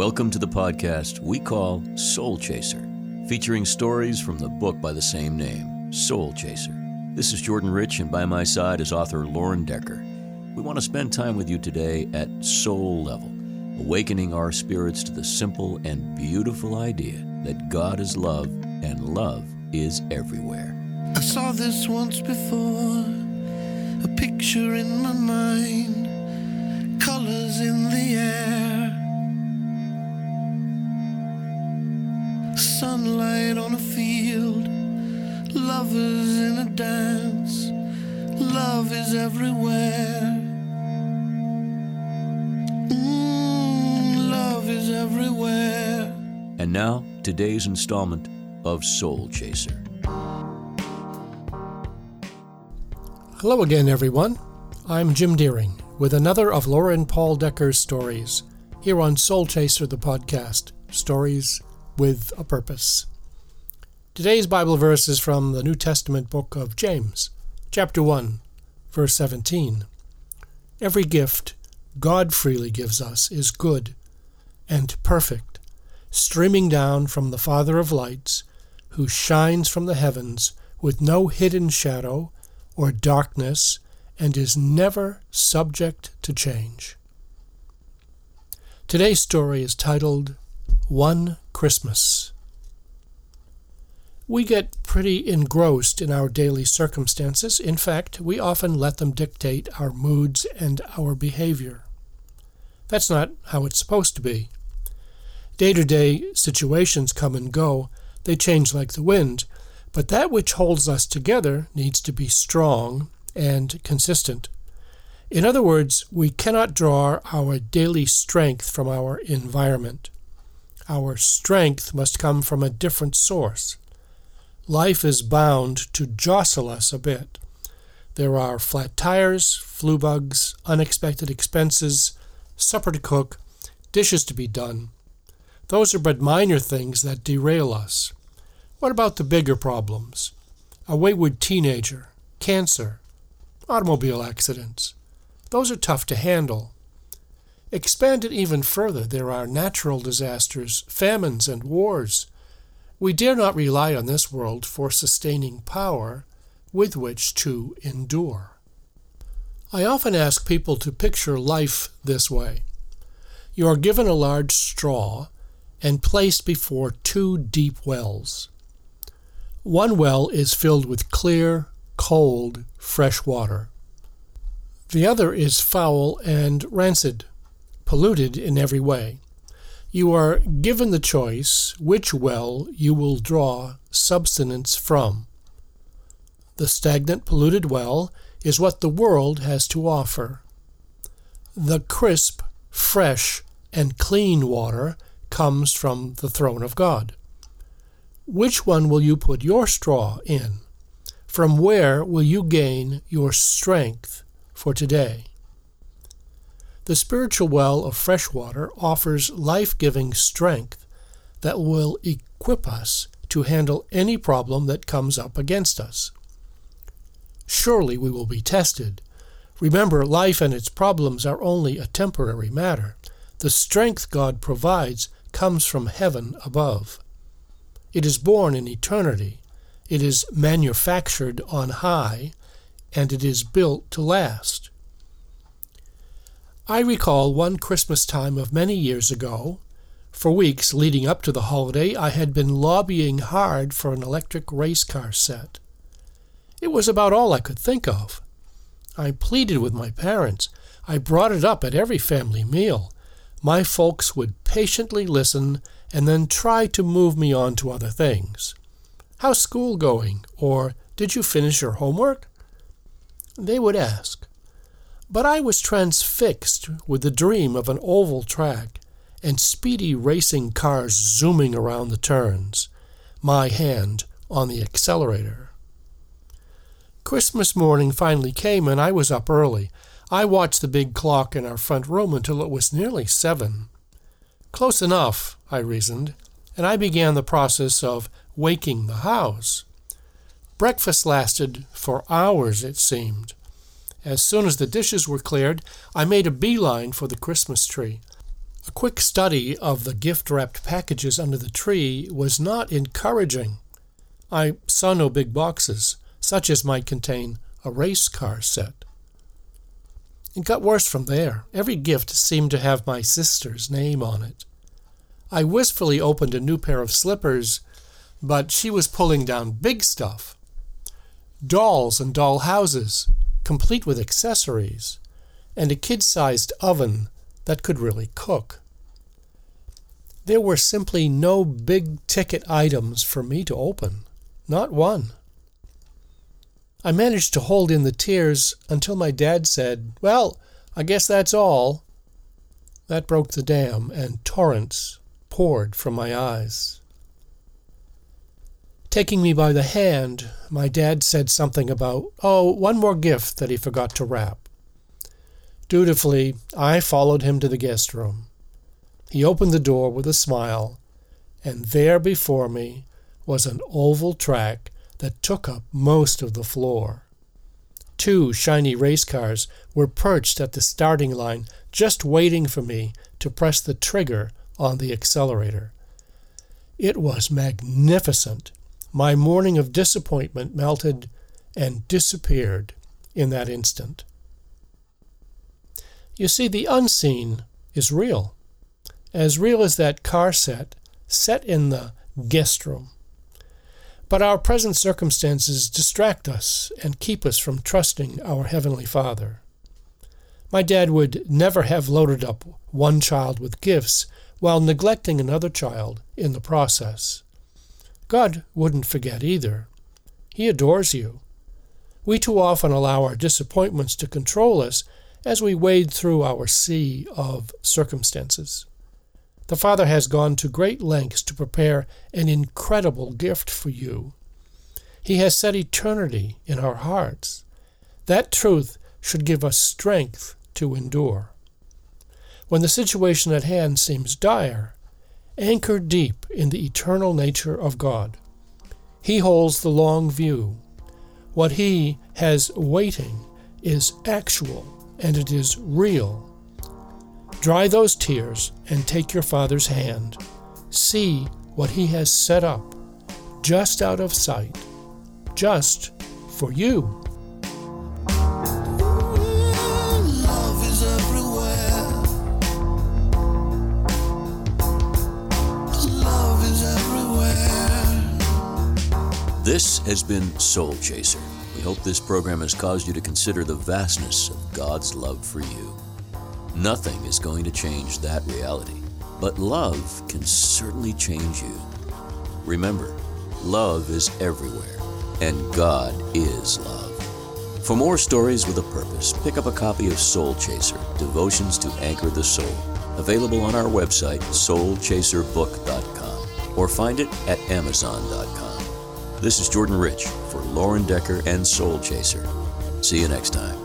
Welcome to the podcast we call Soul Chaser, featuring stories from the book by the same name, Soul Chaser. This is Jordan Rich, and by my side is author Lauren Decker. We want to spend time with you today at soul level, awakening our spirits to the simple and beautiful idea that God is love and love is everywhere. I saw this once before, a picture in my mind, colors in the air. Sunlight on a field, lovers in a dance, love is everywhere. Mm, love is everywhere. And now, today's installment of Soul Chaser. Hello again, everyone. I'm Jim Deering with another of Lauren Paul Decker's stories here on Soul Chaser, the podcast Stories with a Purpose. Today's Bible verse is from the New Testament book of James, chapter 1, verse 17. Every gift God freely gives us is good and perfect, streaming down from the Father of lights, who shines from the heavens with no hidden shadow or darkness and is never subject to change. Today's story is titled One Christmas. We get pretty engrossed in our daily circumstances. In fact, we often let them dictate our moods and our behavior. That's not how it's supposed to be. Day to day situations come and go, they change like the wind, but that which holds us together needs to be strong and consistent. In other words, we cannot draw our daily strength from our environment. Our strength must come from a different source. Life is bound to jostle us a bit. There are flat tires, flu bugs, unexpected expenses, supper to cook, dishes to be done. Those are but minor things that derail us. What about the bigger problems? A wayward teenager, cancer, automobile accidents. Those are tough to handle. Expand it even further, there are natural disasters, famines, and wars. We dare not rely on this world for sustaining power with which to endure. I often ask people to picture life this way. You are given a large straw and placed before two deep wells. One well is filled with clear, cold, fresh water. The other is foul and rancid, polluted in every way you are given the choice which well you will draw substance from. The stagnant, polluted well is what the world has to offer. The crisp, fresh, and clean water comes from the throne of God. Which one will you put your straw in? From where will you gain your strength for today? The spiritual well of fresh water offers life giving strength that will equip us to handle any problem that comes up against us. Surely we will be tested. Remember, life and its problems are only a temporary matter. The strength God provides comes from heaven above. It is born in eternity. It is manufactured on high, and it is built to last. I recall one Christmas time of many years ago. For weeks leading up to the holiday, I had been lobbying hard for an electric race car set. It was about all I could think of. I pleaded with my parents. I brought it up at every family meal. My folks would patiently listen and then try to move me on to other things. How's school going? Or did you finish your homework? They would ask. But I was transfixed with the dream of an oval track and speedy racing cars zooming around the turns, my hand on the accelerator. Christmas morning finally came and I was up early. I watched the big clock in our front room until it was nearly seven. Close enough, I reasoned, and I began the process of waking the house. Breakfast lasted for hours, it seemed. As soon as the dishes were cleared, I made a beeline for the Christmas tree. A quick study of the gift wrapped packages under the tree was not encouraging. I saw no big boxes, such as might contain a race car set. It got worse from there. Every gift seemed to have my sister's name on it. I wistfully opened a new pair of slippers, but she was pulling down big stuff dolls and doll houses, complete with accessories, and a kid sized oven that could really cook. There were simply no big ticket items for me to open, not one. I managed to hold in the tears until my dad said, Well, I guess that's all. That broke the dam, and torrents poured from my eyes. Taking me by the hand, my dad said something about, oh, one more gift that he forgot to wrap. Dutifully, I followed him to the guest room. He opened the door with a smile, and there before me was an oval track that took up most of the floor. Two shiny race cars were perched at the starting line, just waiting for me to press the trigger on the accelerator. It was magnificent. My morning of disappointment melted and disappeared in that instant. You see, the unseen is real, as real as that car set set in the guest room. But our present circumstances distract us and keep us from trusting our Heavenly Father. My dad would never have loaded up one child with gifts while neglecting another child in the process. God wouldn't forget either. He adores you. We too often allow our disappointments to control us as we wade through our sea of circumstances. The Father has gone to great lengths to prepare an incredible gift for you. He has set eternity in our hearts. That truth should give us strength to endure. When the situation at hand seems dire, anchor deep in the eternal nature of God. He holds the long view. What He has waiting is actual and it is real. Dry those tears and take your Father's hand. See what He has set up, just out of sight, just for you. This has been Soul Chaser. We hope this program has caused you to consider the vastness of God's love for you. Nothing is going to change that reality, but love can certainly change you. Remember, love is everywhere, and God is love. For more stories with a purpose, pick up a copy of Soul Chaser Devotions to Anchor the Soul, available on our website, soulchaserbook.com, or find it at amazon.com. This is Jordan Rich for Lauren Decker and Soul Chaser. See you next time.